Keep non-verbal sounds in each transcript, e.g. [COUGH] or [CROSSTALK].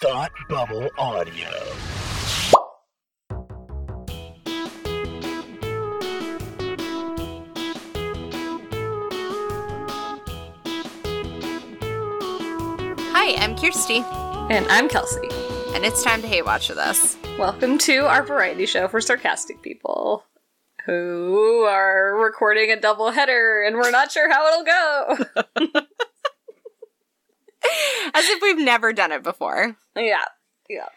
Thought Bubble Audio. Hi, I'm Kirsty, And I'm Kelsey. and it's time to hate watch with us. Welcome to our variety show for sarcastic people who are recording a double header and we're not sure how it'll go. [LAUGHS] As if we've never done it before. yeah, yeah.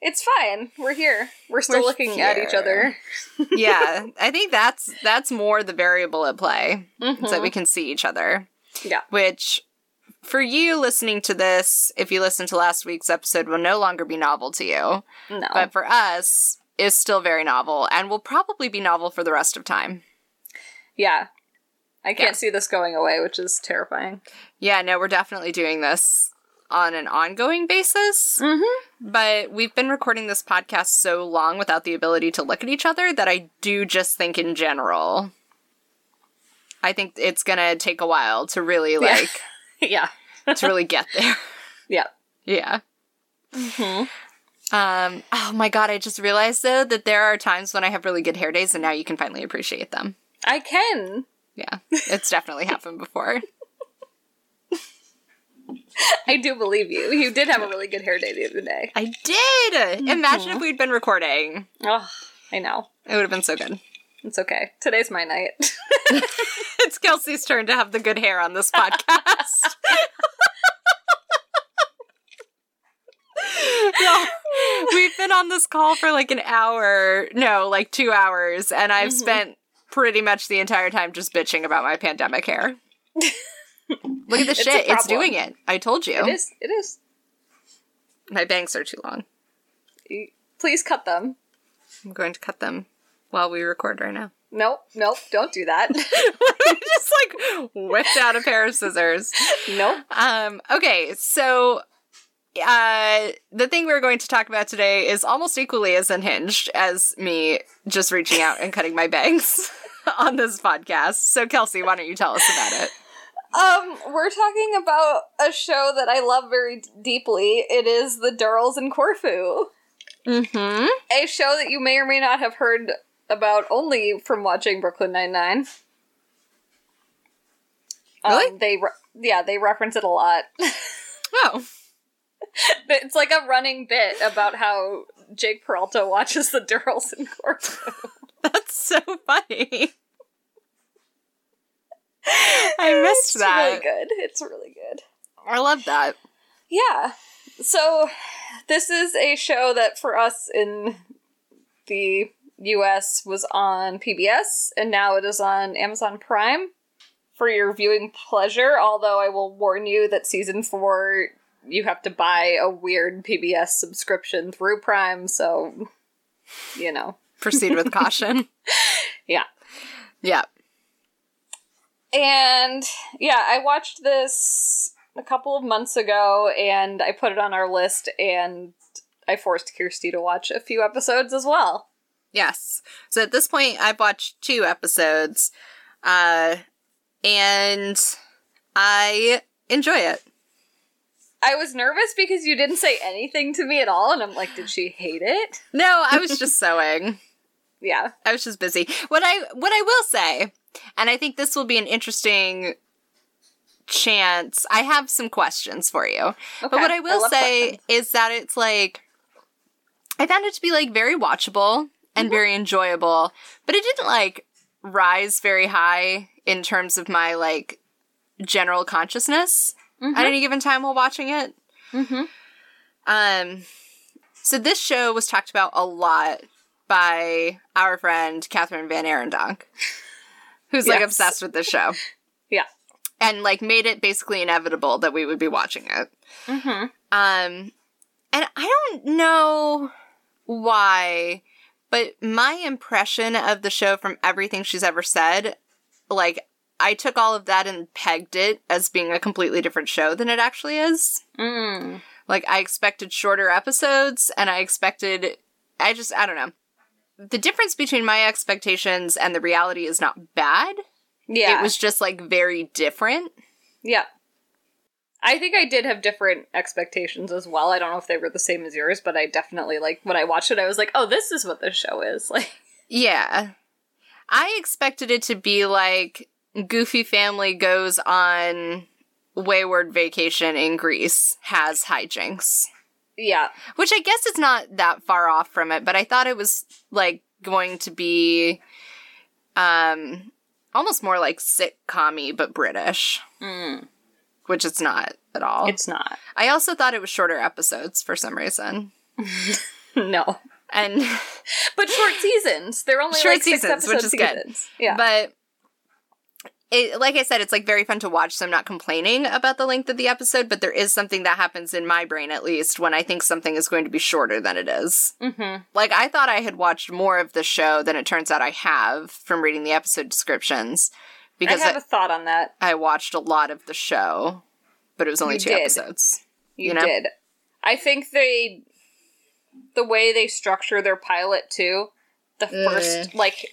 It's fine. We're here. We're still We're looking at each other. [LAUGHS] Yeah, I think that's that's more the variable at play. Mm-hmm. Is that we can see each other. Yeah. Which for you listening to this, if you listened to last week's episode, will no longer be novel to you. No. But for us, is still very novel and will probably be novel for the rest of time. yeah. I can't Yeah. see this going away, which is terrifying. Yeah, no, we're definitely doing this on an ongoing basis. Mm-hmm. But we've been recording this podcast so long without the ability to look at each other that I do just think in general. I think it's gonna take a while to really like [LAUGHS] yeah. to really get [LAUGHS] there. Yeah. Yeah. Mm-hmm. Um oh my god, I just realized though that there are times when I have really good hair days and now you can finally appreciate them. I can. Yeah. It's definitely happened before. I do believe you. You did have a really good hair day the other day. I did. Imagine if we'd been recording. Oh, I know. It would have been so good. It's okay. Today's my night. [LAUGHS] It's Kelsey's turn to have the good hair on this podcast. no, we've been on this call for like an hour, no, like two hours, and I've Mhm. spent pretty much the entire time just bitching about my pandemic hair. [LAUGHS] Look at the shit. It's doing it. I told you. It is. It is. My bangs are too long. Please cut them. I'm going to cut them while we record right now. Nope, nope, don't do that. I [LAUGHS] [LAUGHS] just like whipped out a pair of scissors. nope. Um, okay, so uh the thing we're going to talk about today is almost equally as unhinged as me just reaching out and cutting my bangs [LAUGHS] on this podcast. So Kelsey, why don't you tell us about it? Um, we're talking about a show that I love very d- deeply. It is The Durrells in Corfu, Mm-hmm. a show that you may or may not have heard about only from watching Brooklyn Nine Nine. Really? Um, they re- yeah they reference it a lot. [LAUGHS] Oh. [LAUGHS] it's like a running bit about how Jake Peralta watches The Durrells in Corfu. [LAUGHS] That's so funny. [LAUGHS] I missed it's that. really good. It's really good. I love that. Yeah. So this is a show that for us in the US was on PBS and now it is on Amazon Prime for your viewing pleasure, although I will warn you that season 4 you have to buy a weird PBS subscription through Prime, so you know. [LAUGHS] Proceed with caution. [LAUGHS] Yeah. Yeah. And yeah, I watched this a couple of months ago and I put it on our list and I forced Kirsty to watch a few episodes as well. Yes. So at this point, I've watched two episodes, uh, and I enjoy it. I was nervous because you didn't say anything to me at all, and I'm like, did she hate it? No, I was just [LAUGHS] sewing. Yeah. I was just busy. What I what I will say, and I think this will be an interesting chance. I have some questions for you. But what I will love say questions. is that it's like I found it to be like very watchable and mm-hmm. very enjoyable, but it didn't like rise very high in terms of my like general consciousness at any given time while watching it. Mhm. Um so this show was talked about a lot by our friend Catherine Van Arendonk, who's like obsessed with this show [LAUGHS] Yeah. and like made it basically inevitable that we would be watching it. Mm-hmm. Um, and I don't know why, but my impression of the show from everything she's ever said, like, I took all of that and pegged it as being a completely different show than it actually is. Mm. Like, I expected shorter episodes, and I expected, I just, I don't know. The difference between my expectations and the reality is not bad. Yeah. It was just, like, very different. Yeah. I think I did have different expectations as well. I don't know if they were the same as yours, but I definitely like when I watched it, I was like, "Oh, this is what this show is." [LAUGHS] Like, Yeah. I expected it to be like Goofy Family goes on wayward vacation in Greece, has hijinks. yeah, Which I guess is not that far off from it, but I thought it was like going to be um almost more like sitcom but British, mm, which it's not at all. it's not. I also thought it was shorter episodes for some reason. [LAUGHS] no, And but short seasons. They're only Short like six seasons, which is good. Yeah, but it, like I said, it's like very fun to watch. So I'm not complaining about the length of the episode, but there is something that happens in my brain, at least, when I think something is going to be shorter than it is. mm-hmm. Like I thought I had watched more of the show than it turns out I have from reading the episode descriptions because I have I, a thought on that. I watched a lot of the show, but it was only You two did. episodes. You, You know? did. I think they, the way they structure their pilot too, the first like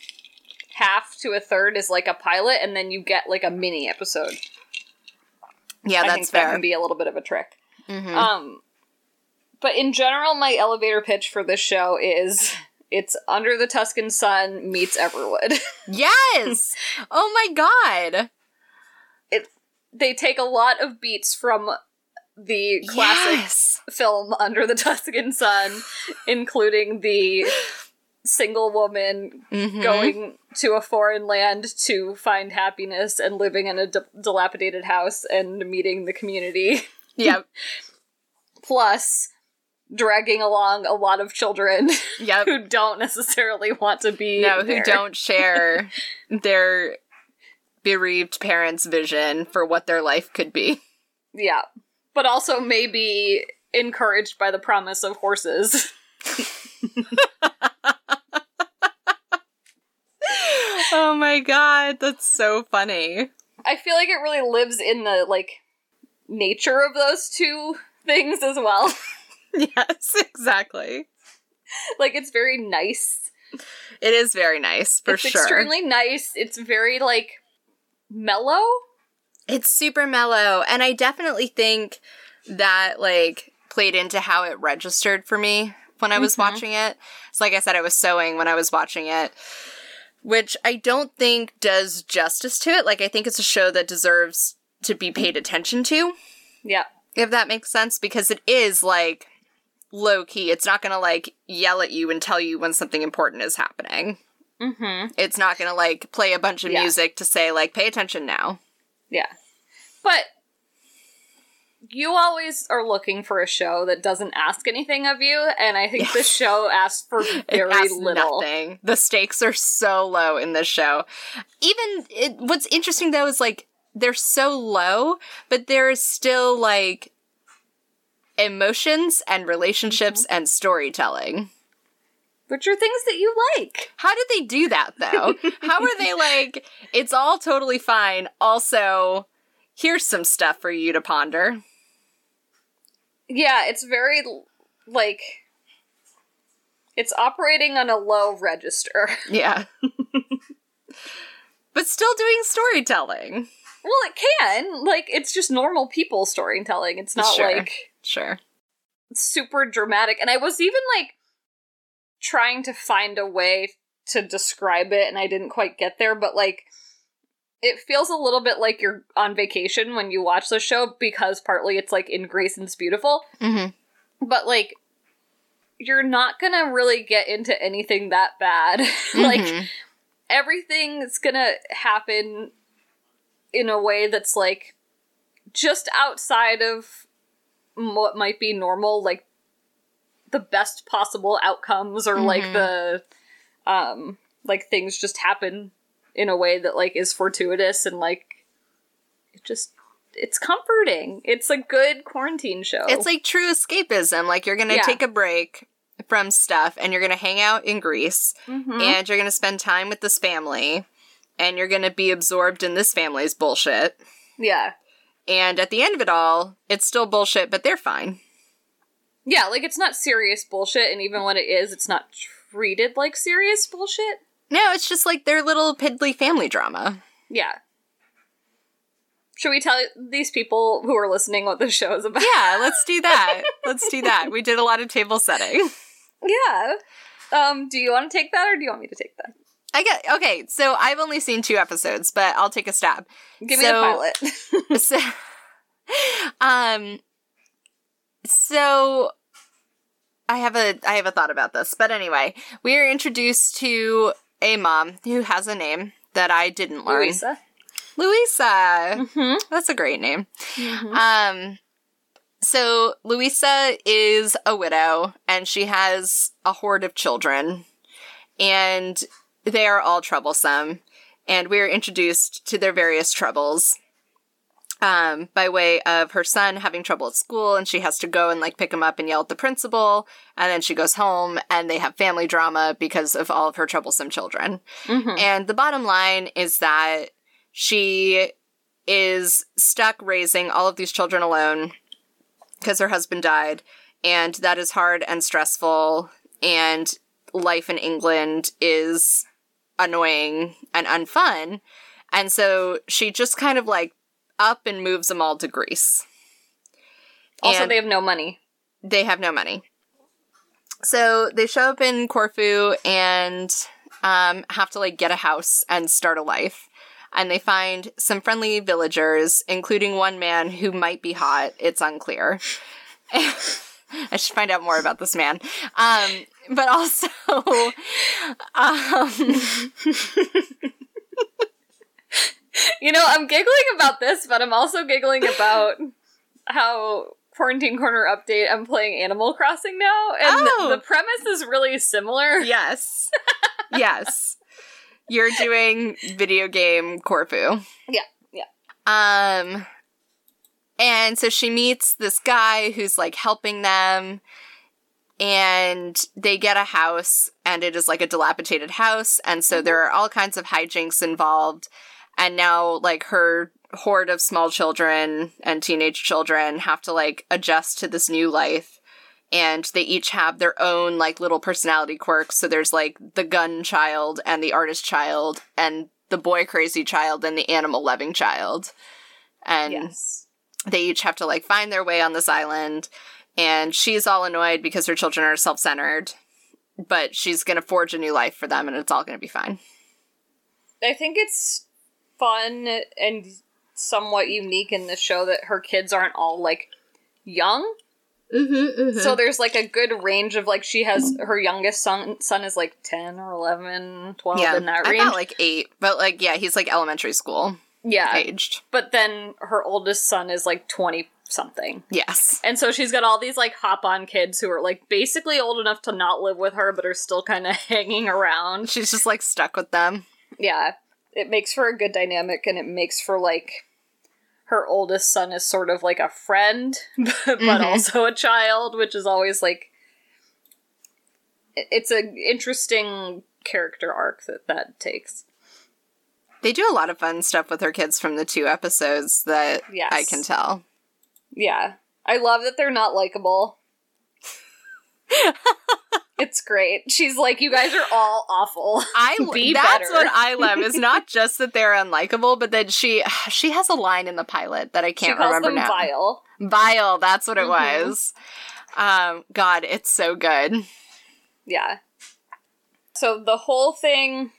half to a third is like a pilot, and then you get like a mini episode. Yeah, I that's think that fair. can be a little bit of a trick. Mhm. Um, but in general, my elevator pitch for this show is it's Under the Tuscan Sun meets Everwood. [LAUGHS] yes. oh my god. it they take a lot of beats from the classic Yes. film Under the Tuscan Sun, including the single woman Mhm. going to a foreign land to find happiness and living in a d- dilapidated house and meeting the community, [LAUGHS] Yep. [LAUGHS] plus dragging along a lot of children [LAUGHS] Yep. who don't necessarily want to be no, who don't share their bereaved parents' vision for what their life could be. Yeah. But also maybe encouraged by the promise of horses. Oh my god, that's so funny. I feel like it really lives in the like nature of those two things as well. [LAUGHS] Yes, exactly. like it's very nice. It is very nice, for sure. it's sure. extremely nice. It's very like mellow. It's super mellow, and I definitely think that like played into how it registered for me when I was Mhm. watching it. So like I said, I was sewing when I was watching it, which I don't think does justice to it. Like I think it's a show that deserves to be paid attention to, Yeah. if that makes sense, because it is like low key. It's not gonna like yell at you and tell you when something important is happening. Mm-hmm. It's not gonna like play a bunch of Yeah. music to say like pay attention now. Yeah. But you always are looking for a show that doesn't ask anything of you, and I think [LAUGHS] this show asks for very asks little. nothing. The stakes are so low in this show. Even it, what's interesting though is like they're so low, but there is still like emotions and relationships Mm-hmm. and storytelling. Which are things that you like. How did they do that though? How are they like it's all totally fine. Also, here's some stuff for you to ponder. Yeah, it's very like it's operating on a low register. [LAUGHS] Yeah. but still doing storytelling. Well, it can. Like it's just normal people storytelling. It's not Sure. like Sure. super dramatic. And I was even like trying to find a way to describe it and I didn't quite get there, but like it feels a little bit like you're on vacation when you watch the show because partly it's like in it's beautiful, Mhm. but like you're not gonna really get into anything that bad. [LAUGHS] like Mhm. everything's gonna happen in a way that's like just outside of what might be normal like the best possible outcomes or like Mhm. the um like things just happen in a way that like is fortuitous and like it just it's comforting it's a good quarantine show It's like true escapism. Like you're gonna Yeah. take a break from stuff and you're gonna hang out in Greece Mhm. and you're gonna spend time with this family and you're gonna be absorbed in this family's bullshit. yeah And at the end of it all, it's still bullshit, but they're fine. yeah like it's not serious bullshit and even when it is it's not treated like serious bullshit No, it's just like their little piddly family drama. Yeah. Should we tell these people who are listening what the show is about? Yeah, let's do that. [LAUGHS] let's do that. We did a lot of table setting. Yeah. Um, do you want to take that or do you want me to take that? I get okay. So I've only seen two episodes, but I'll take a stab. Give me So- the pilot. [LAUGHS] [LAUGHS] so, um, so I have a I have a thought about this, but anyway, we are introduced to a mom who has a name that I didn't learn. Louisa. Louisa. Mm-hmm. That's a great name. Um, so Louisa is a widow, and she has a horde of children, and they are all troublesome. And we are introduced to their various troubles um, by way of her son having trouble at school, and she has to go and like pick him up and yell at the principal. And then she goes home, and they have family drama because of all of her troublesome children. Mhm. And the bottom line is that she is stuck raising all of these children alone because her husband died, and that is hard and stressful. And life in England is annoying and unfun. And so she just kind of like up and moves them all to Greece. Also, And- they have no money. they have no money. So they show up in Corfu and um, have to like get a house and start a life. And they find some friendly villagers, including one man who might be hot. It's unclear. [LAUGHS] I should find out more about this man. Um, but also, [LAUGHS] um, [LAUGHS] [LAUGHS] You know, I'm giggling about this, but I'm also giggling about how Quarantine Corner update I'm playing Animal Crossing now, and Oh. the premise is really similar. [LAUGHS] yes, yes, you're doing video game Corfu. Yeah, yeah. Um, and so she meets this guy who's like helping them, and they get a house, and it is like a dilapidated house, and so there are all kinds of hijinks involved. And now, like, her horde of small children and teenage children have to like adjust to this new life. And they each have their own like little personality quirks. So there's like the gun child and the artist child and the boy crazy child and the animal loving child. And Yes. they each have to like find their way on this island. And she's all annoyed because her children are self centered. But she's gonna forge a new life for them and it's all gonna be fine. I think it's fun and somewhat unique in the show that her kids aren't all like young. Mm-hmm, So there's like a good range of like she has her youngest son son is like 10 or 11, 12 yeah, in that I range. thought like eight, but like yeah, he's like elementary school yeah. aged. But then her oldest son is like 20 something. Yes, And so she's got all these like hop on kids who are like basically old enough to not live with her but are still kind of [LAUGHS] hanging around. she's just like stuck with them. Yeah. It makes for a good dynamic and it makes for like her oldest son is sort of like a friend [LAUGHS] but, Mhm. also a child, which is always like it's an interesting character arc that that takes. They do a lot of fun stuff with her kids from the two episodes that Yes. I can tell. Yeah. I love that they're not likable. [LAUGHS] it's great. She's like, you guys are all awful. [LAUGHS] I Be that's better. what I love. Is not [LAUGHS] just that they're unlikable, but that she she has a line in the pilot that I can't remember now. vile. Vile, that's what it Mhm. was. Um, God, it's so good. Yeah. So the whole thing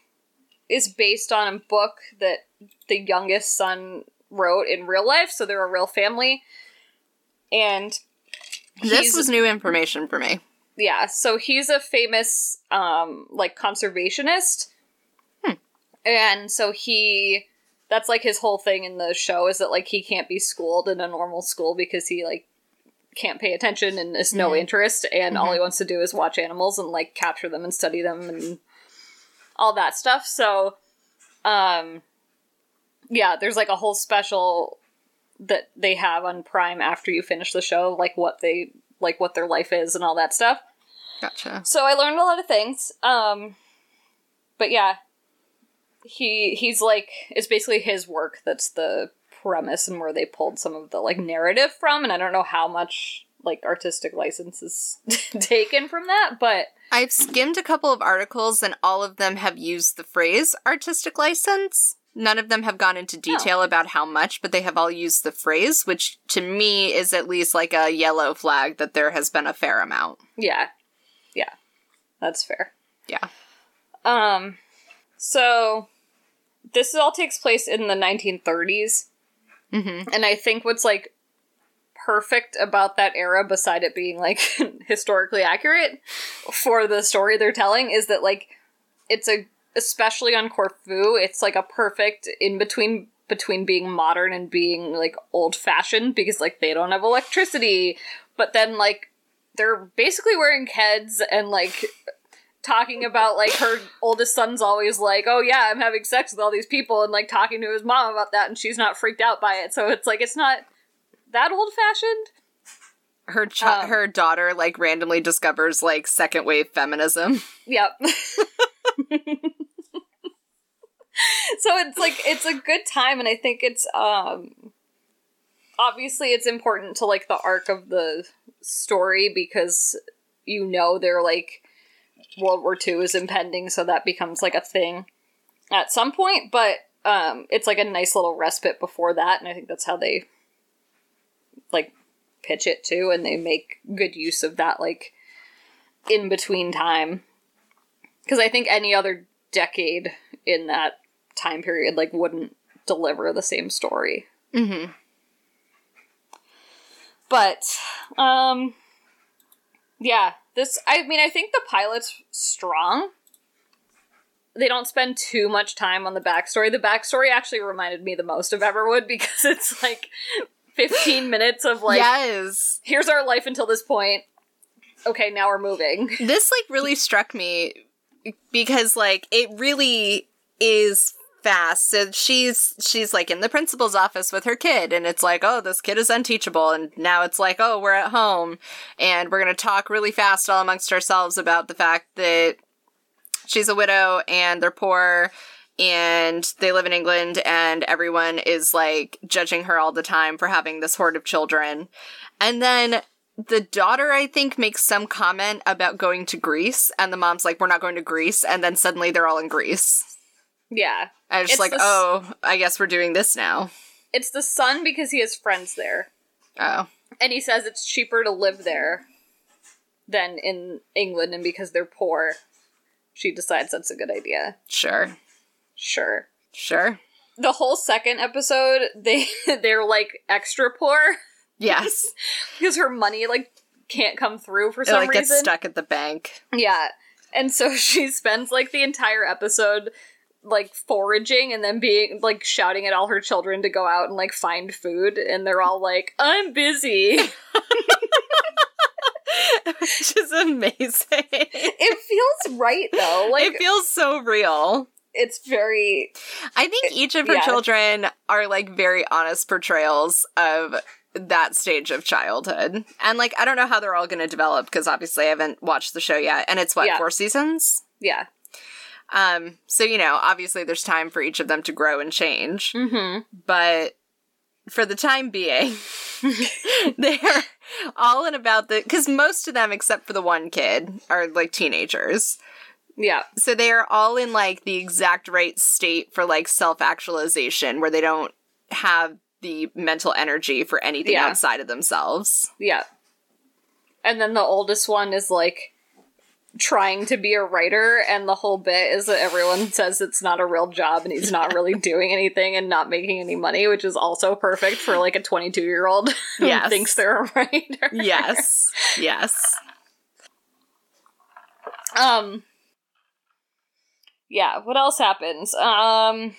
is based on a book that the youngest son wrote in real life, so they're a real family. And This was new information for me. Yeah, so he's a famous um like conservationist. Hmm. And so he that's like his whole thing in the show is that like he can't be schooled in a normal school because he like can't pay attention and is no Mhm. interest and all he wants to do is watch animals and like capture them and study them and all that stuff. So um yeah, there's like a whole special that they have on Prime after you finish the show, like what they like what their life is and all that stuff. Gotcha. So I learned a lot of things. Um but yeah. He he's like it's basically his work that's the premise and where they pulled some of the like narrative from and I don't know how much like artistic license is [LAUGHS] taken from that, but I've skimmed a couple of articles and all of them have used the phrase artistic license. None of them have gone into detail about how much, but they have all used the phrase, which to me is at least like a yellow flag that there has been a fair amount. Yeah. That's fair. Yeah. Um so this all takes place in the 1930s. Mm-hmm. And I think what's like perfect about that era, beside it being like [LAUGHS] historically accurate for the story they're telling, is that like it's a especially on Corfu, it's like a perfect in between between being modern and being like old fashioned because like they don't have electricity, but then like they're basically wearing keds and like talking about like her oldest son's always like, "Oh yeah, I'm having sex with all these people," and like talking to his mom about that, and she's not freaked out by it. So it's like it's not that old fashioned. Her ch- Um, her daughter like randomly discovers like second wave feminism. [LAUGHS] Yep. [LAUGHS] so it's like it's a good time, and I think it's um obviously it's important to like the arc of the story because you know they're like World War II is impending, so that becomes like a thing at some point, but um, it's like a nice little respite before that, and I think that's how they like pitch it too, and they make good use of that like in between time. Because I think any other decade in that time period like wouldn't deliver the same story. Mm-hmm. But um yeah, this I mean I think the pilot's strong. They don't spend too much time on the backstory. The backstory actually reminded me the most of Everwood [LAUGHS] because it's like 15 minutes of like yes. here's our life until this point. Okay, now we're moving. This like really struck me because like it really is fast. So she's she's like in the principal's office with her kid and it's like, "Oh, this kid is unteachable." And now it's like, "Oh, we're at home and we're going to talk really fast all amongst ourselves about the fact that she's a widow and they're poor and they live in England and everyone is like judging her all the time for having this horde of children." And then the daughter, I think, makes some comment about going to Greece, and the mom's like, "We're not going to Greece," and then suddenly they're all in Greece. Yeah. I was just like, the "Oh, I guess we're doing this now." It's the son because he has friends there. Oh, And he says it's cheaper to live there than in England, and because they're poor, she decides that's a good idea. sure, Sure. sure, The whole second episode, they [LAUGHS] they're like extra poor yes. [LAUGHS] because her money like can't come through for it some like gets reason. stuck at the bank. Yeah. And so [LAUGHS] she spends like the entire episode like foraging and then being like shouting at all her children to go out and like find food and they're all like I'm busy. [LAUGHS] Which is amazing. it feels right though. Like it feels so real. it's very I think each of her yeah. children are like very honest portrayals of that stage of childhood. And like I don't know how they're all going to develop because obviously I haven't watched the show yet and it's what Yeah. four seasons. yeah. Um so you know, obviously there's time for each of them to grow and change, Mm-hmm. but for the time being [LAUGHS] they're all in about the cuz most of them except for the one kid are like teenagers. Yeah. So they are all in like the exact right state for like self actualization where they don't have the mental energy for anything Yeah. outside of themselves. Yeah. And then the oldest one is like trying to be a writer and the whole bit is that everyone says it's not a real job and he's not really doing anything and not making any money, which is also perfect for like a 22 year old who Yes. thinks they're a writer. Yes. yes. Um Yeah, what else happens? Um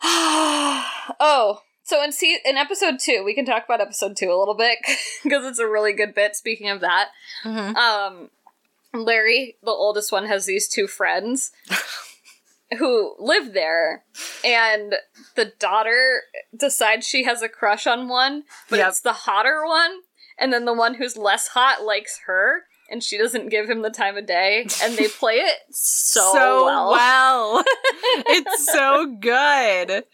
[SIGHS] Oh, so in se- in episode 2, we can talk about episode 2 a little bit [LAUGHS] because it's a really good bit speaking of that. Mhm. Um Larry, the oldest one, has these two friends [LAUGHS] who live there, and the daughter decides she has a crush on one, but Yep. it's the hotter one, and then the one who's less hot likes her, and she doesn't give him the time of day, and they play it [LAUGHS] so, well. well. it's so good.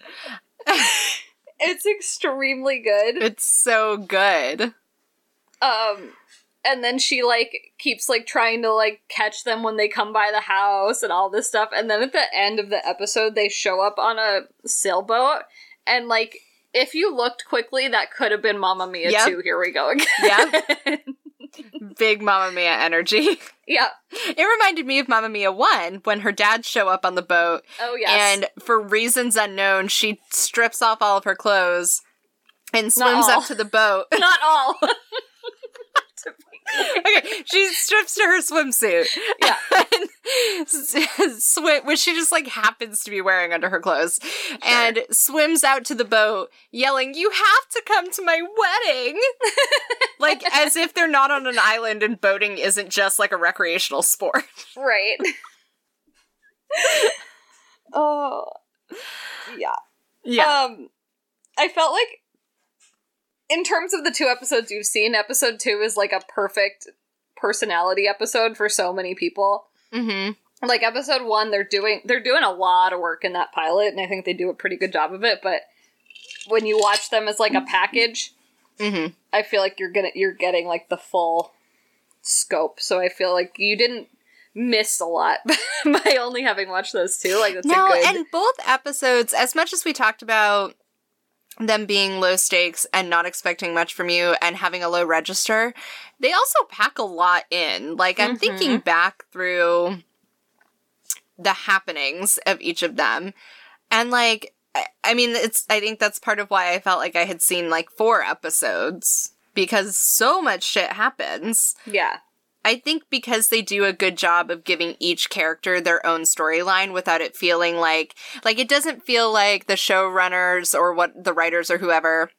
It's extremely good. It's so good. Um, and then she like keeps like trying to like catch them when they come by the house and all this stuff and then at the end of the episode they show up on a sailboat and like if you looked quickly that could have been Mamma Mia Yep. 2 here we go again Yep. [LAUGHS] Big Mamma Mia energy. [LAUGHS] yeah. It reminded me of Mamma Mia 1 when her dad show up on the boat. Oh yes. And for reasons unknown she strips off all of her clothes and swims up to the boat. [LAUGHS] not all [LAUGHS] [LAUGHS] okay, she strips to her swimsuit. Yeah. [LAUGHS] swim, which she just like happens to be wearing under her clothes, and swims out to the boat, yelling, "You have to come to my wedding!" [LAUGHS] like as if they're not on an island and boating isn't just like a recreational sport. right oh yeah Yeah, Um, I felt like, in terms of the two episodes you've seen, episode two is like a perfect personality episode for so many people. mm-hmm. Like episode one, they're doing they're doing a lot of work in that pilot, and I think they do a pretty good job of it. But when you watch them as like a package, Mm-hmm. I feel like you're gonna you're getting like the full scope. So I feel like you didn't miss a lot [LAUGHS] by only having watched those two. Like that's No, a good. and both episodes, as much as we talked about them being low stakes and not expecting much from you and having a low register, they also pack a lot in. Like, I'm Mhm. thinking back through the happenings of each of them, and like, I, I mean, it's, I think that's part of why I felt like I had seen like four episodes because so much shit happens. yeah, I think because they do a good job of giving each character their own storyline without it feeling like like it doesn't feel like the showrunners or what the writers or whoever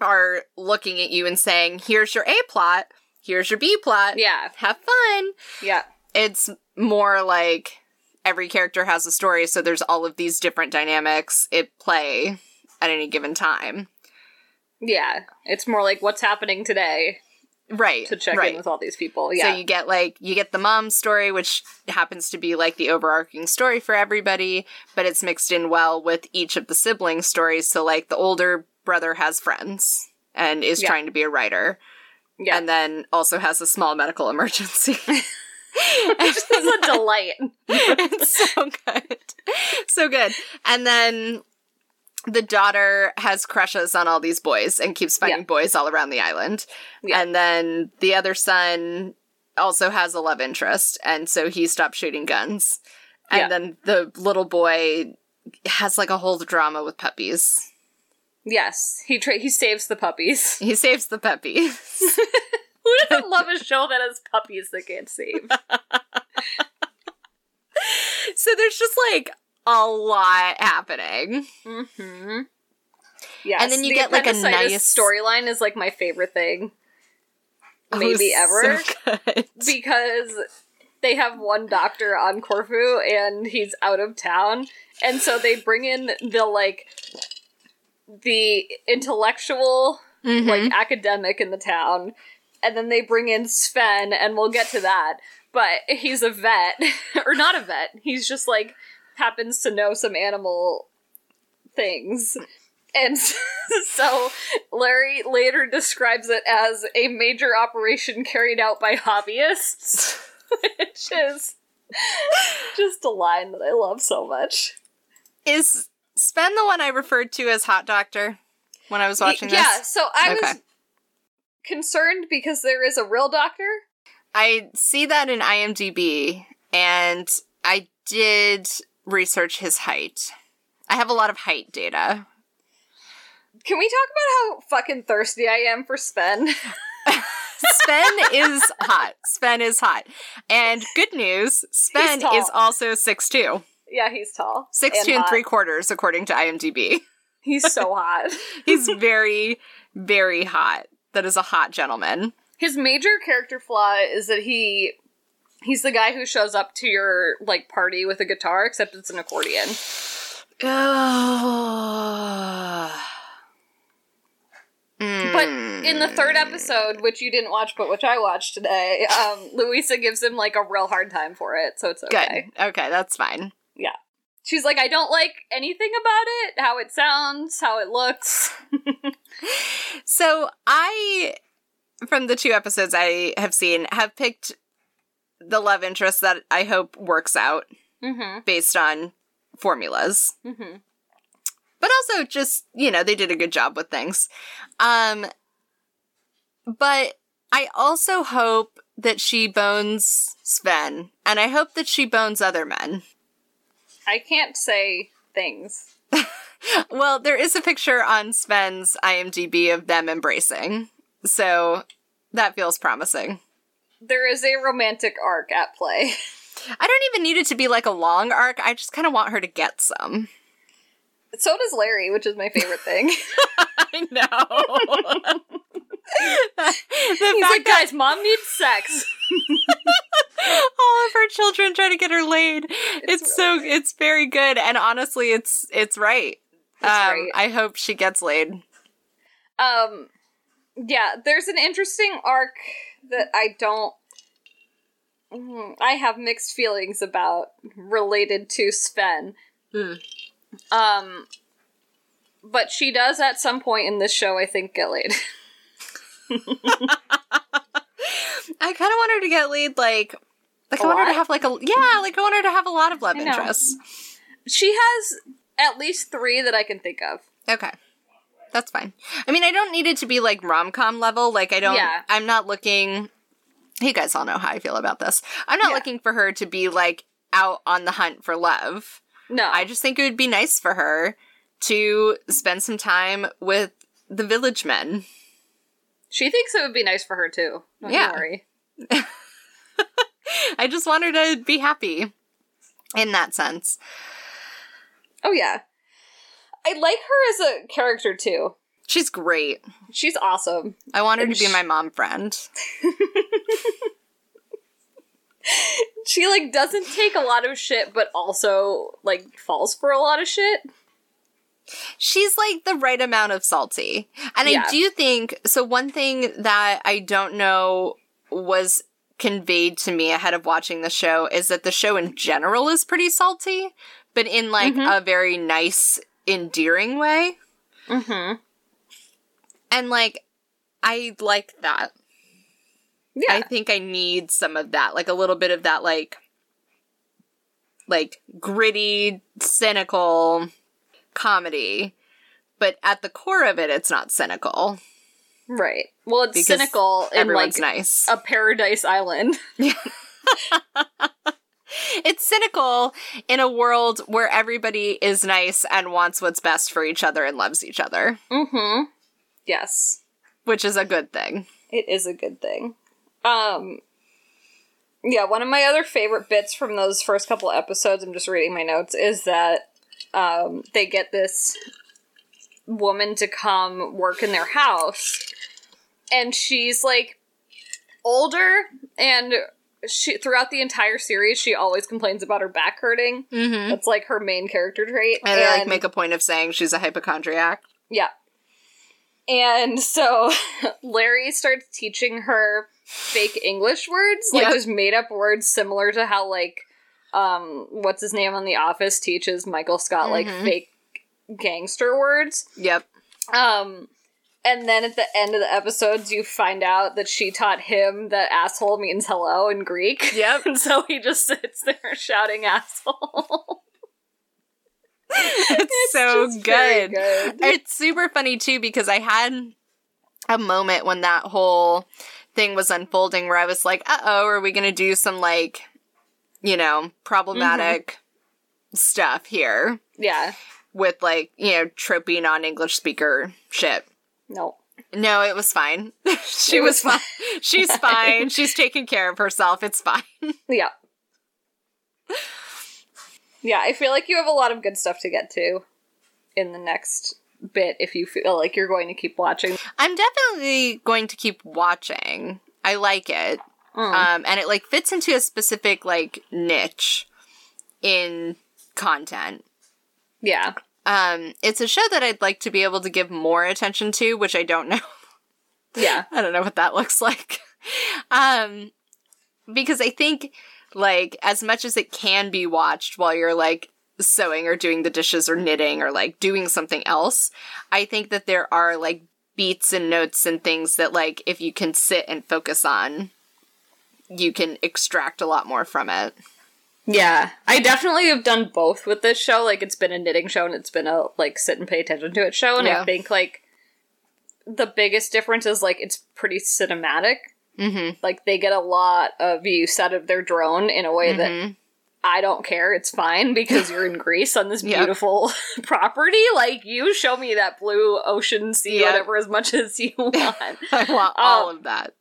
are looking at you and saying, "Here's your A plot, here's your B plot. yeah, Have fun." yeah. It's more like every character has a story, so there's all of these different dynamics at play at any given time. Yeah, it's more like what's happening today Right. to check right. in with all these people. Yeah, So you get like you get the mom story, which happens to be like the overarching story for everybody, but it's mixed in well with each of the sibling stories. So like the older brother has friends and is Yeah. trying to be a writer, yeah. and then also has a small medical emergency. [LAUGHS] it's a [LAUGHS] delight. it's so good. So good. And then the daughter has crushes on all these boys and keeps finding Yeah. boys all around the island. Yeah. And then the other son also has a love interest, and so he stops shooting guns. And Yeah. then the little boy has like a whole drama with puppies. Yes, he tra- he saves the puppies. [LAUGHS] He saves the puppies. [LAUGHS] Who doesn't love a show that has puppies that can't save? [LAUGHS] so there's just like a lot happening. mm-hmm. Yes, And then you the get, like, a nice- storyline is like my favorite thing, maybe Oh, ever, so because they have one doctor on Corfu and he's out of town, and so they bring in the like the intellectual Mhm. like academic in the town, and then they bring in Sven, and we'll get to that. But he's a vet, [LAUGHS] or not a vet. He's just like happens to know some animal things. And [LAUGHS] so Larry later describes it as a major operation carried out by hobbyists, [LAUGHS] which is just a line that I love so much. Is Sven the one I referred to as Hot Doctor when I was watching yeah, this? so I Okay. was concerned because there is a real doctor I see that in IMDb, and I did research his height. I have a lot of height data. Can we talk about how fucking thirsty I am for Sven? [LAUGHS] Sven [LAUGHS] is hot. Sven is hot. And good news, Sven is also 6'2. yeah, he's tall. 6'2 and, hot. 3 quarters, according to IMDb. He's so [LAUGHS] hot. He's very, very hot. That is a hot gentleman. His major character flaw is that he he's the guy who shows up to your like party with a guitar, except it's an accordion. Oh. [SIGHS] But in the third Mm. episode, which you didn't watch but which I watched today, um, [LAUGHS] Louisa gives him like a real hard time for it, so it's okay. Good. Okay, that's fine. Yeah. She's like, I don't like anything about it, how it sounds, how it looks. [LAUGHS] So I from the two episodes I have seen, have picked the love interest that I hope works out Mm-hmm. based on formulas. Mm-hmm. But also just, you know, they did a good job with things. Um but I also hope that she bones Sven, and I hope that she bones other men. I can't say things. [LAUGHS] Well, there is a picture on Sven's IMDb of them embracing. So that feels promising. There is a romantic arc at play. I don't even need it to be like a long arc. I just kind of want her to get some. So does Larry, which is my favorite thing. [LAUGHS] I know. [LAUGHS] the He's like, guys, mom needs sex. [LAUGHS] all of her children try to get her laid. It's, It's so it's very good, and honestly, it's it's right. It's um, right. I hope she gets laid. Um, yeah, there's an interesting arc that I don't. Mm, I have mixed feelings about related to Sven. Hmm. Um, but she does at some point in this show, I think, get laid. [LAUGHS] I kind of want her to get laid, like like A I want her to have like a yeah, like I want her to have a lot of love interests. she has at least three that I can think of. Okay. That's fine. I mean, I don't need it to be like rom com level. Like, I don't, Yeah. I'm not looking, you guys all know how I feel about this. I'm not Yeah. looking for her to be like out on the hunt for love. No, I just think it would be nice for her to spend some time with the village men. she thinks it would be nice for her too. Don't Yeah. worry. [LAUGHS] I just want her to be happy in that sense. Oh yeah, I like her as a character too. She's great. She's awesome. I want her And to be my mom friend. [LAUGHS] she like doesn't take a lot of shit but also like falls for a lot of shit She's like the right amount of salty. And Yeah. I do think so one thing that I don't know was conveyed to me ahead of watching the show is that the show in general is pretty salty, but in like Mhm. a very nice, endearing way. mm-hmm And like I like that. yeah I think I need some of that, like a little bit of that like like gritty, cynical comedy. But at the core of it it's not cynical. right well it's Because cynical in like nice. a paradise island [LAUGHS] [LAUGHS] It's cynical in a world where everybody is nice and wants what's best for each other and loves each other, mm-hmm. Yes. Which is a good thing. it is a good thing. Um yeah one of my other favorite bits from those first couple episodes i'm just reading my notes is that um they get this woman to come work in their house and she's like older and she throughout the entire series she always complains about her back hurting Mm-hmm. that's like her main character trait And they like make a point of saying she's a hypochondriac. yeah and so [LAUGHS] larry starts teaching her fake english words like Yep. just made up words similar to how like um what's his name on the office teaches michael scott like Mhm. fake gangster words Yep. Um, and then at the end of the episodes, you find out that she taught him that asshole means hello in Greek. Yep. and [LAUGHS] so he just sits there [LAUGHS] shouting asshole. It's, so just very good. good. It's super funny too because I had a moment when that whole thing was unfolding where I was like, uh oh, are we going to do some like, you know, problematic stuff here Yeah. with like, you know, tropey non English speaker shit? No. No, it was fine. [LAUGHS] [LAUGHS] she It was, was fine. She's [LAUGHS] fine. She's taking care of herself. It's fine. Yeah. Yeah, I feel like you have a lot of good stuff to get to in the next bit if you feel like you're going to keep watching. I'm definitely going to keep watching. I like it. Mm. um, and it like fits into a specific like niche in content. yeah. Um, it's a show that I'd like to be able to give more attention to, which I don't know. [LAUGHS] Yeah. I don't know what that looks like. um, because I think like as much as it can be watched while you're like sewing or doing the dishes or knitting or like doing something else, I think that there are like beats and notes and things that like if you can sit and focus on, you can extract a lot more from it. Yeah, I definitely have done both with this show. Like, it's been a knitting show and it's been a like sit and pay attention to it show. And Yeah. I think like the biggest difference is like it's pretty cinematic. Mm-hmm. Like they get a lot of use out of their drone in a way that Mhm. I don't care. It's fine because you're in [LAUGHS] Greece on this Yep. beautiful [LAUGHS] property. Like you show me that blue ocean sea, Yep. whatever, as much as you want. [LAUGHS] I want all Um, of that.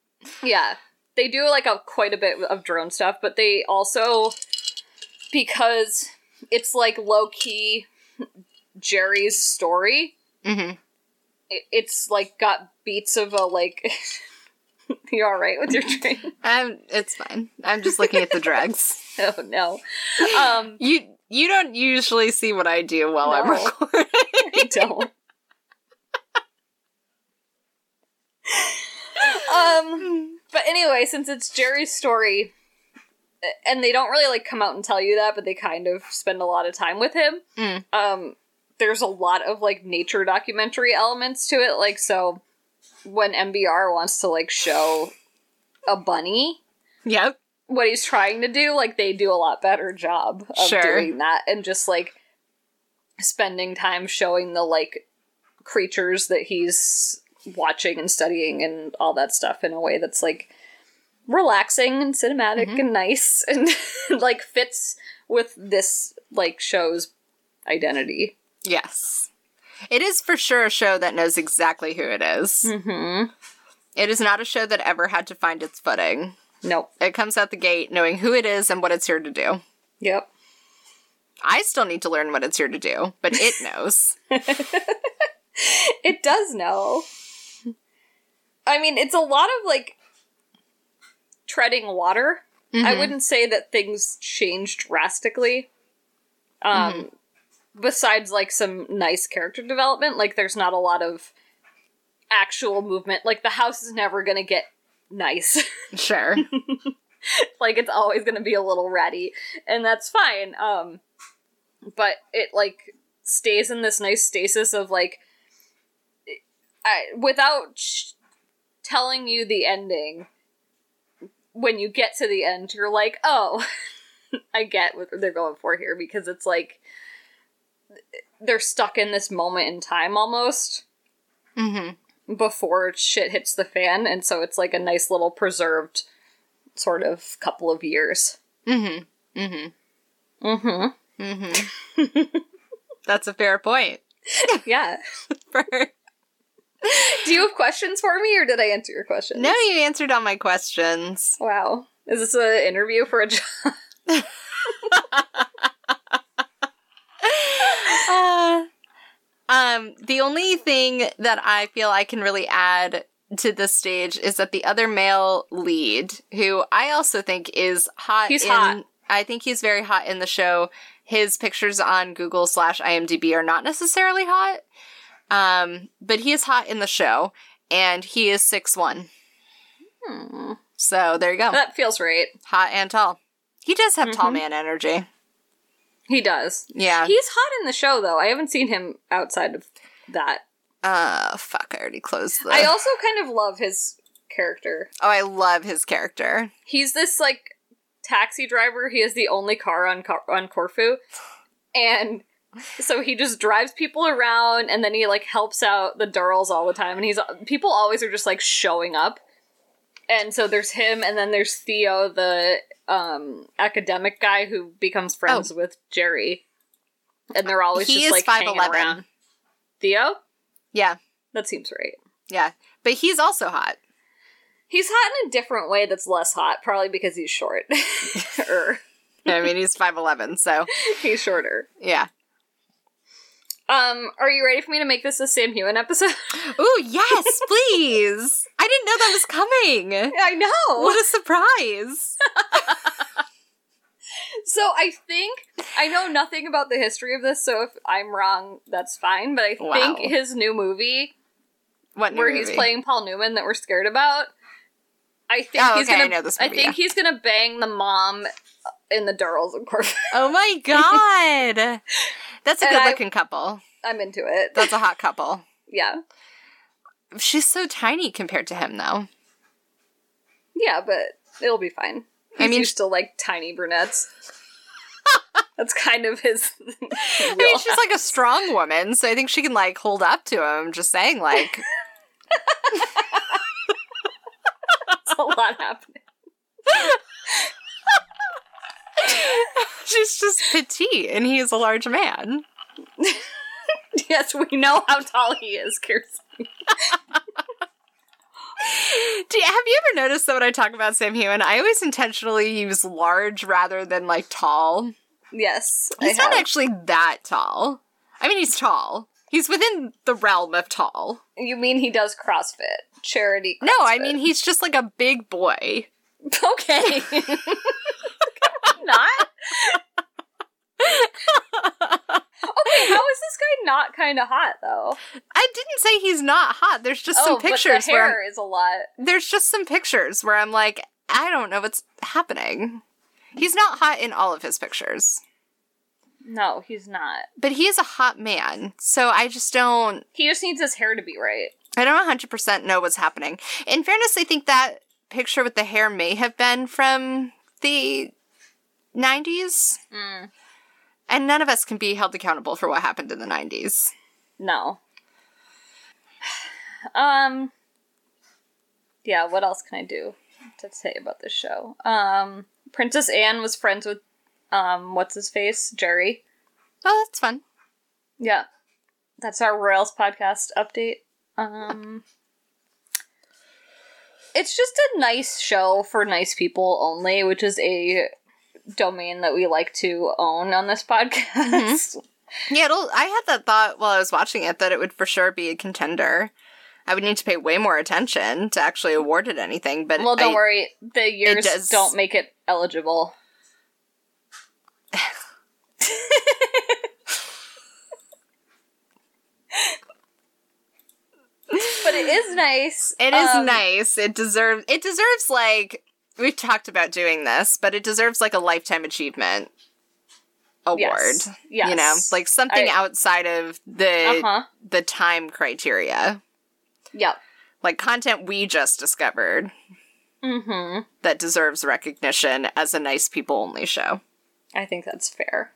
yeah, they do like a quite a bit of drone stuff, but they also because it's like low key Gerry's story. Mm-hmm. it- It's like got beats of a like. [LAUGHS] you all right with your train? I'm. It's fine. I'm just looking at the dregs. [LAUGHS] Oh no. Um, You you don't usually see what I do while I'm recording. [LAUGHS] I don't. um, but anyway, since it's Gerry's story, and they don't really like come out and tell you that, but they kind of spend a lot of time with him. Mm. Um, there's a lot of like nature documentary elements to it. Like, so when MBR wants to like show a bunny Yep. what he's trying to do, like they do a lot better job of Sure. doing that and just like spending time showing the like creatures that he's watching and studying and all that stuff in a way that's like relaxing and cinematic Mhm. and nice [LAUGHS] and like fits with this like show's identity. Yes. It is for sure a show that knows exactly who it is. Mm-hmm. It is not a show that ever had to find its footing. Nope. It comes out the gate knowing who it is and what it's here to do. Yep. I still need to learn what it's here to do, but it [LAUGHS] knows. It does know. I mean, it's a lot of like treading water. I Mhm. wouldn't say that things changed drastically. Um besides like some nice character development, like there's not a lot of actual movement. Like the house is never going to get nice. [LAUGHS] Sure. like it's always going to be a little ratty and that's fine. Um but it like stays in this nice stasis of like I, without sh- telling you the ending when you get to the end you're like oh [LAUGHS] i get what they're going for here because it's like they're stuck in this moment in time almost mm-hmm. before shit hits the fan and so it's like a nice little preserved sort of couple of years Mm-hmm. Mm-hmm. mm-hmm Mm-hmm. [LAUGHS] That's a fair point. [LAUGHS] yeah For- [LAUGHS] do you have questions for me or did i answer your questions no, you answered all my questions. wow is this an interview for a job [LAUGHS] Uh, um, the only thing that I feel I can really add to this stage is that the other male lead, who I also think is hot. He's in, hot. I think he's very hot in the show. His pictures on Google slash IMDb are not necessarily hot, um, but he is hot in the show, and he is six one. Hmm. So there you go, that feels right hot and tall. He does have tall Mhm. man energy. he does Yeah. He's hot in the show, though. I haven't seen him outside of that. uh, fuck! I already closed the. I also kind of love his character. oh, I love his character. He's this like taxi driver. He is the only car on Cor- on Corfu, and so he just drives people around, and then he like helps out the Durrells all the time. And he's people always are just like showing up. And so there's him, and then there's Theo, the um, academic guy who becomes friends with Gerry, and they're always He just like hanging 5'11". around. Theo, Yeah, that seems right. yeah, but he's also hot. He's hot in a different way that's less hot, probably because he's short. [LAUGHS] [LAUGHS] or I mean, he's five eleven, so he's shorter. yeah. Um, are you ready for me to make this a Sam Heughan episode? [LAUGHS] Ooh, yes, please. I didn't know that was coming. [LAUGHS] I know. What a surprise! [LAUGHS] so I think I know nothing about the history of this, so if I'm wrong, that's fine. But I Wow. think his new movie, What new where he's playing Paul Newman, that we're scared about, I think Oh, he's okay, gonna. know this I think yeah. he's gonna bang the mom in the Durrells, of course. Oh my [LAUGHS] god, that's a And good looking couple. I'm into it. That's a hot couple. [LAUGHS] yeah. She's so tiny compared to him, though. Yeah, but it'll be fine. I mean- to like tiny brunettes. [LAUGHS] That's kind of his. I mean, she's like a strong woman, so I think she can like hold up to him. Just saying, like, a lot happening. [LAUGHS] she's just petite, and he is a large man. [LAUGHS] Yes, we know how tall he is, Kirsten. [LAUGHS] Do you, have you ever noticed that when I talk about Sam Heughan, I always intentionally use large rather than like tall? Yes, He's not actually that tall. I mean, he's tall. He's within the realm of tall. You mean he does CrossFit charity? No, I mean he's just like a big boy. okay. [LAUGHS] not. Okay, how is this guy not kind of hot though? I didn't say he's not hot. There's just some oh, pictures but the where I'm- hair is a lot. there's just some pictures where I'm like, I don't know what's happening. He's not hot in all of his pictures, No, he's not. but he is a hot man. So I just don't. He just needs his hair to be right. I don't 100% know what's happening. In fairness, I think that picture with the hair may have been from the 90s. Mm. And none of us can be held accountable for what happened in the 90s. No. Um. Yeah. What else can I do to say about this show? Um, Princess Anne was friends with, um, what's his face, Gerry. Oh, that's fun. Yeah, that's our Royals podcast update. Um, it's just a nice show for nice people only, which is a domain that we like to own on this podcast. [LAUGHS] Yeah, it'll, I had that thought while I was watching it that it would for sure be a contender. I would need to pay way more attention to actually award it anything, but Well, don't I- worry, the years does- don't make it eligible. [LAUGHS] but it is nice. It is Um, nice. It deserves it deserves like we've talked about doing this, but it deserves like a lifetime achievement award. Yes. Yes. You know, like something I- outside of the Uh huh. the time criteria. Yep. Like content we just discovered Mm-hmm. that deserves recognition as a nice people only show. I think that's fair.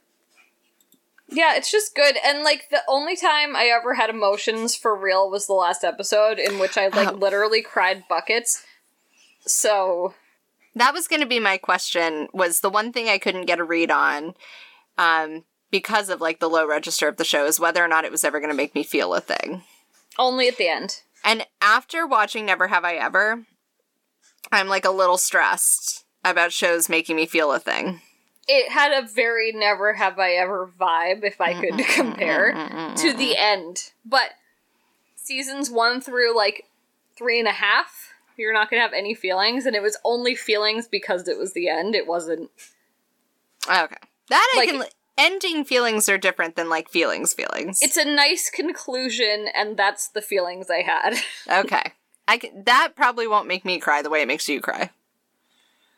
Yeah, it's just good. And like the only time I ever had emotions for real was the last episode in which I like Oh. literally cried buckets. So That was going to be my question. Was the one thing I couldn't get a read on, um, because of like the low register of the show, is whether or not it was ever going to make me feel a thing. only at the end. And after watching Never Have I Ever, I'm like a little stressed about shows making me feel a thing. It had a very never have I ever vibe, if I could compare, to the end. But seasons one through like three and a half, you're not gonna have any feelings, and it was only feelings because it was the end. It wasn't Okay, that Like- can. Ending feelings are different than like feelings. Feelings. it's a nice conclusion, and that's the feelings I had. okay. I can, that probably won't make me cry the way it makes you cry.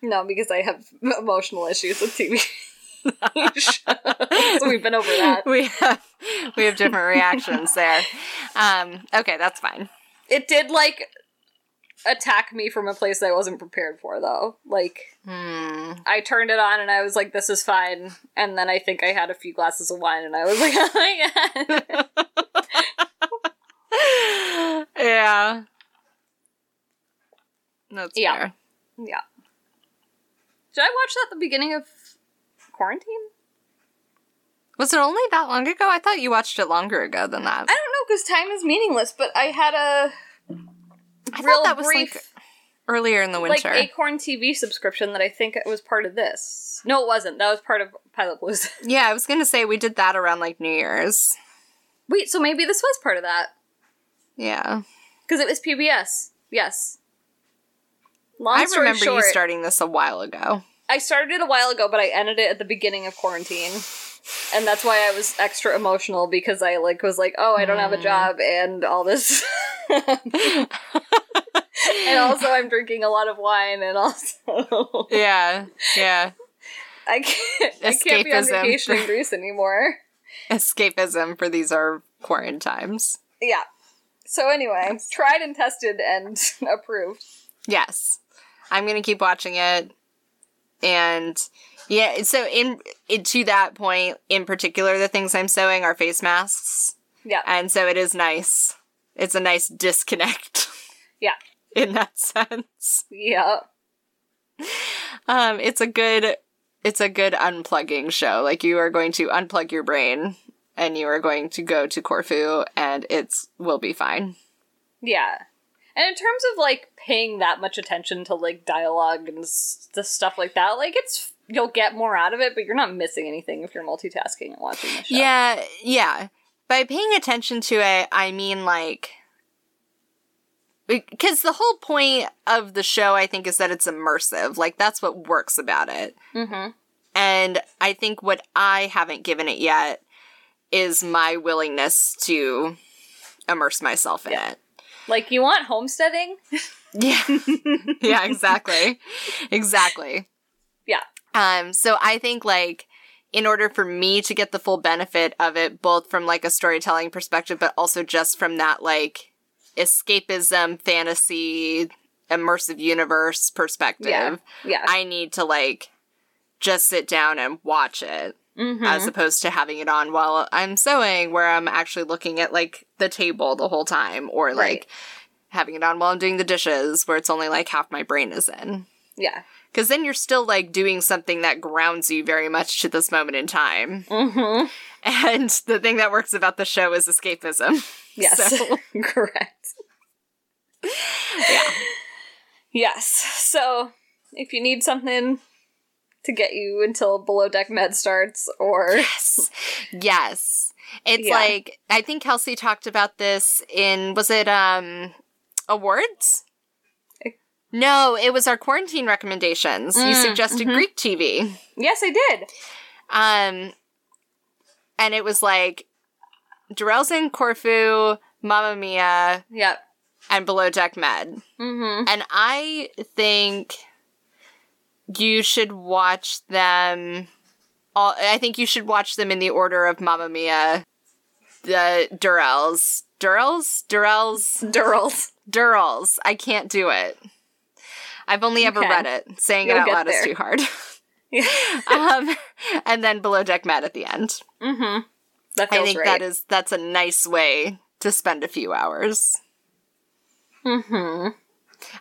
No, because I have [LAUGHS] emotional issues with TV. [LAUGHS] so we've been over that. We have we have different reactions there. Um, okay, that's fine. It did like attack me from a place I wasn't prepared for though. Like Hmm. I turned it on and I was like, this is fine. And then I think I had a few glasses of wine and I was like, [LAUGHS] oh my god. yeah. That's Yeah. fair. yeah. Did I watch that at the beginning of quarantine? Was it only that long ago? I thought you watched it longer ago than that. I don't know because time is meaningless, but I had a I real thought that was brief like earlier in the winter, like. Acorn TV subscription that I think it was part of this. No, it wasn't. That was part of Pilot Blues. [LAUGHS] yeah, I was gonna say we did that around like New Year's. Wait, so maybe this was part of that Yeah, because it was PBS. Yes. Long I remember short, you starting this a while ago. I started it a while ago, but I ended it at the beginning of quarantine. And that's why I was extra emotional because I like was like, oh, I don't have a Hmm. job and all this. [LAUGHS] and also I'm drinking a lot of wine and also [LAUGHS] Yeah, yeah. I can't I can't be on Escapism. vacation in Greece anymore. Escapism for these are quarantine times. Yeah. So anyway, tried and tested and [LAUGHS] approved. Yes. I'm going to keep watching it. And yeah, so in, in to that point in particular the things I'm sewing are face masks. Yeah. And so it is nice. It's a nice disconnect Yeah. [LAUGHS] in that sense. Yeah. Um it's a good it's a good unplugging show. Like you are going to unplug your brain and you are going to go to Corfu and it's will be fine. Yeah. And in terms of like paying that much attention to like dialogue and s- the stuff like that, like it's you'll get more out of it, but you're not missing anything if you're multitasking and watching the show. Yeah, yeah. By paying attention to it, I mean like because the whole point of the show I think is that it's immersive. Like that's what works about it. Mm-hmm. And I think what I haven't given it yet is my willingness to immerse myself in it. Like you want homesteading? Yeah. [LAUGHS] yeah, exactly. exactly. Yeah. Um so I think like in order for me to get the full benefit of it both from like a storytelling perspective but also just from that like escapism fantasy immersive universe perspective Yeah. Yeah. I need to like just sit down and watch it mm-hmm. as opposed to having it on while I'm sewing, where I'm actually looking at like the table the whole time, or like Right. having it on while I'm doing the dishes, where it's only like half my brain is in. yeah. Because then you're still like doing something that grounds you very much to this moment in time. Mm-hmm. And the thing that works about the show is escapism. [LAUGHS] Yes. So- [LAUGHS] Correct. Yeah. Yes. So if you need something to get you until below deck med starts or [LAUGHS] Yes. Yes. It's Yeah. like I think Kelsey talked about this in was it um awards? No, it was our quarantine recommendations. you Mm, suggested mhm. Greek TV. Yes, I did. Um and it was like Darrell's in Corfu, Mamma Mia, Yep. and Below Deck Med. Mm-hmm. And I think you should watch them. All I think you should watch them in the order of Mamma Mia, the Durrells, Durrells, Durrells, Durrells. Durrells. I can't do it. I've only ever read it. Saying You'll it out loud is too hard. [LAUGHS] Yeah. [LAUGHS] um, and then Below Deck Med at the end. mm-hmm. That I think right. that is that's a nice way to spend a few hours. Mm-hmm.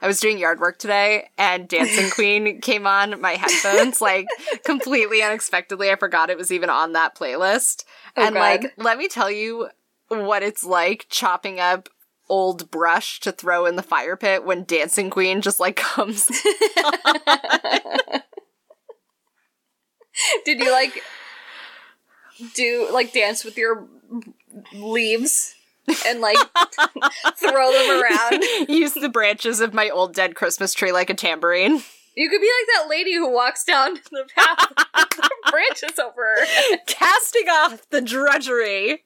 I was doing yard work today and Dancing [LAUGHS] Queen came on my headphones like completely unexpectedly. I forgot it was even on that playlist. Oh, and God. like, let me tell you what it's like chopping up old brush to throw in the fire pit when Dancing Queen just like comes. [LAUGHS] Did you like do like dance with your leaves and like [LAUGHS] throw them around? [LAUGHS] Use the branches of my old dead Christmas tree like a tambourine. You could be like that lady who walks down [LAUGHS] the path with branches over her. Casting off the drudgery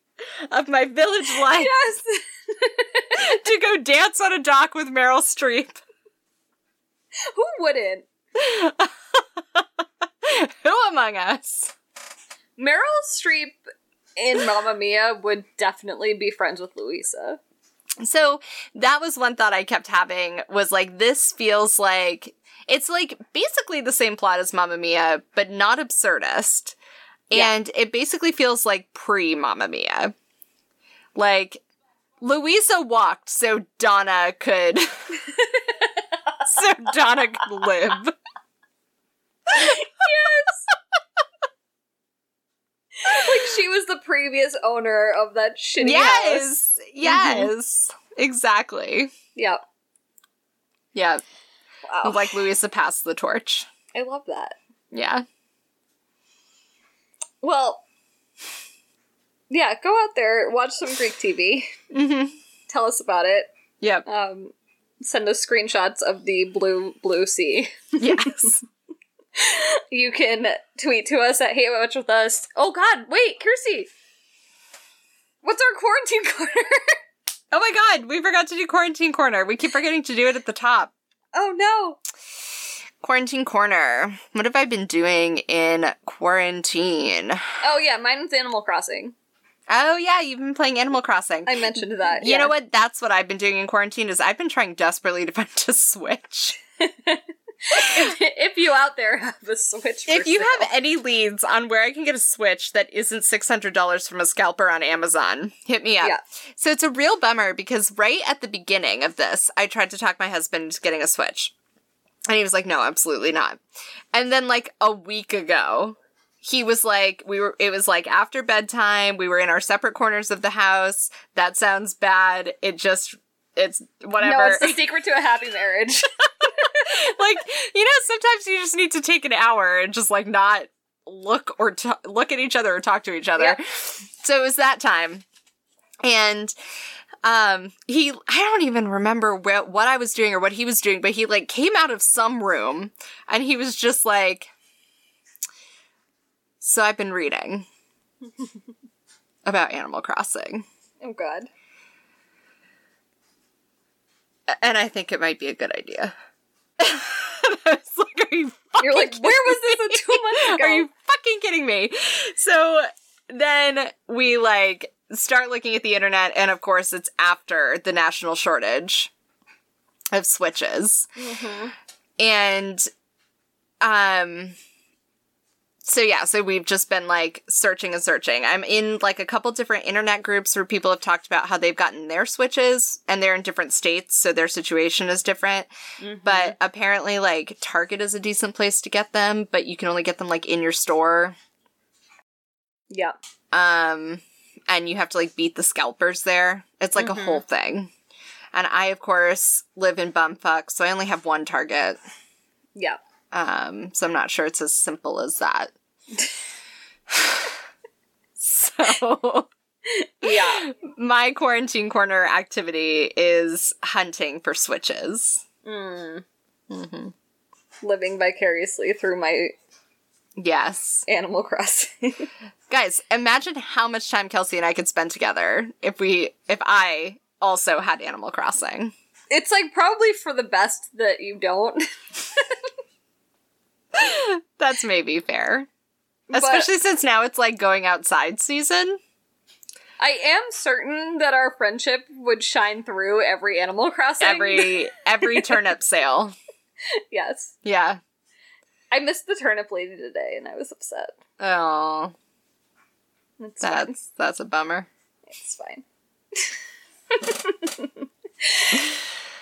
of my village life Yes. to go dance on a dock with Meryl Streep. Who wouldn't? Who among us? Meryl Streep in Mamma Mia would definitely be friends with Louisa. So that was one thought I kept having was like this feels like it's like basically the same plot as Mamma Mia, but not absurdist. Yeah. And it basically feels like pre Mamma Mia. Like Louisa walked so Donna could [LAUGHS] [LAUGHS] so Donna could live. [LAUGHS] Like she was the previous owner of that shitty house. [LAUGHS] Yes. Yes. Exactly. Yep. Yeah. Wow. Like Louisa passed the torch. I love that. Yeah. Well, yeah, go out there, watch some Greek TV, Mm-hmm. tell us about it. Yep. Um, send us screenshots of the blue blue sea. Yes. [LAUGHS] You can tweet to us at Hate Watch With Us. Oh God, wait, Kirsty, what's our quarantine [LAUGHS] corner? oh my god, we forgot to do quarantine corner. We keep forgetting to do it at the top. oh no, Quarantine corner. What have I been doing in quarantine? oh yeah, mine was Animal Crossing. Oh yeah, you've been playing Animal Crossing. I mentioned that. you yeah. know what? That's what I've been doing in quarantine. Is I've been trying desperately to find [LAUGHS] a Switch. [LAUGHS] [LAUGHS] if, if you out there have a Switch, for if you sale. have any leads on where I can get a Switch that isn't six hundred dollars from a scalper on Amazon, hit me up. Yeah. So it's a real bummer because right at the beginning of this, I tried to talk my husband into getting a Switch. And he was like, no, absolutely not. And then like a week ago, he was like, we were, it was like after bedtime. We were in our separate corners of the house. That sounds bad. It just, it's whatever. no, it's the secret to a happy marriage. [LAUGHS] [LAUGHS] like, you know, sometimes you just need to take an hour and just like not look or t- look at each other or talk to each other. Yep. So it was that time. And um he I don't even remember wh- what I was doing or what he was doing, but he like came out of some room and he was just like So I've been reading [LAUGHS] about Animal Crossing. oh God. And I think it might be a good idea. [LAUGHS] I was like, are you You're like, where was this a two months [LAUGHS] ago? Are you fucking kidding me? So then we like start looking at the internet, and of course, it's after the national shortage of switches. Mhm. And um so yeah, so we've just been like searching and searching. I'm in like a couple different internet groups where people have talked about how they've gotten their switches and they're in different states, so their situation is different. Mhm. But apparently like Target is a decent place to get them, but you can only get them like in your store. yeah. Um and you have to like beat the scalpers there. It's like Mhm. a whole thing. And I of course live in bumfuck, so I only have one Target. Yeah. Um, so I'm not sure it's as simple as that. [SIGHS] so Yeah. my quarantine corner activity is hunting for switches. Mm. hmm Living vicariously through my Yes. Animal Crossing. [LAUGHS] Guys, imagine how much time Kelsey and I could spend together if we if I also had Animal Crossing. it's like probably for the best that you don't. [LAUGHS] [LAUGHS] That's maybe fair. But Especially since now it's like going outside season. I am certain that our friendship would shine through every Animal Crossing. Every every [LAUGHS] turnip sale. yes. Yeah. I missed the turnip lady today and I was upset. Oh, fine. that's that's a bummer. It's fine. [LAUGHS]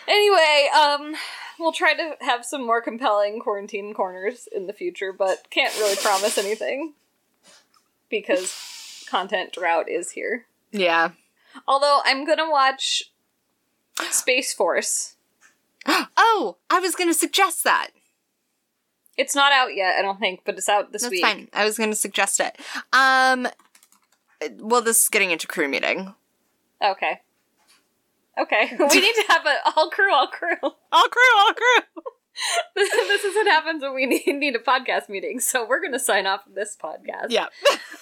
anyway, um, we'll try to have some more compelling quarantine corners in the future, but can't really promise anything because content drought is here. Yeah. Although I'm gonna watch Space Force. [GASPS] Oh, I was going to suggest that. It's not out yet, I don't think, but it's out this That's week. fine. I was going to suggest it. Um, well, this is getting into crew meeting. Okay. Okay. [LAUGHS] we need to have a all crew, all crew. All crew, all crew. [LAUGHS] this is what happens when we [LAUGHS] need, need a podcast meeting. So we're gonna sign off this podcast. Yeah.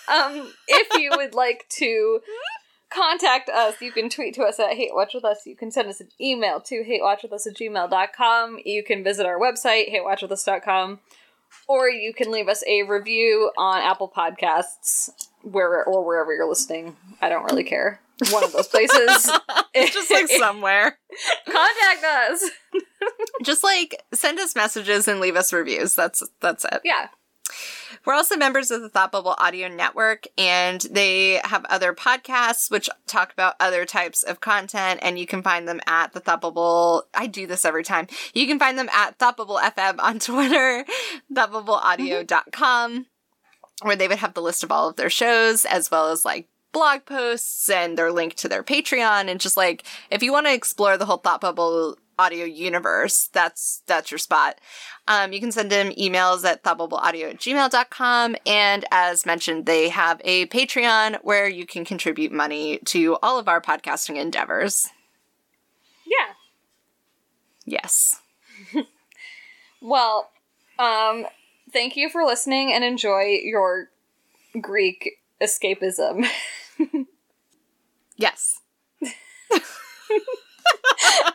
Um, if you would like to contact us, you can tweet to us at Hate Watch With Us. You can send us an email to hatewatchwithus at gmail.com. You can visit our website, hatewatchwithus.com. Or you can leave us a review on Apple Podcasts where or wherever you're listening. I don't really care. One of those places. It's [LAUGHS] just like somewhere. Contact us. Just like send us messages and leave us reviews. That's that's it. Yeah. We're also members of the Thought Bubble Audio Network, and they have other podcasts which talk about other types of content, and you can find them at the Thought Bubble. I do this every time. You can find them at Thought Bubble FM on [LAUGHS] Twitter, thoughtbubbleaudio.com, where they would have the list of all of their shows, as well as like blog posts and their link to their Patreon, and just like if you want to explore the whole Thought Bubble audio universe, that's that's your spot. Um, you can send them emails at thoughtbubbleaudio at gmail.com. And as mentioned, they have a Patreon where you can contribute money to all of our podcasting endeavors. Yeah. Yes. [LAUGHS] Well, um, thank you for listening and enjoy your Greek escapism. [LAUGHS] Yes. [LAUGHS]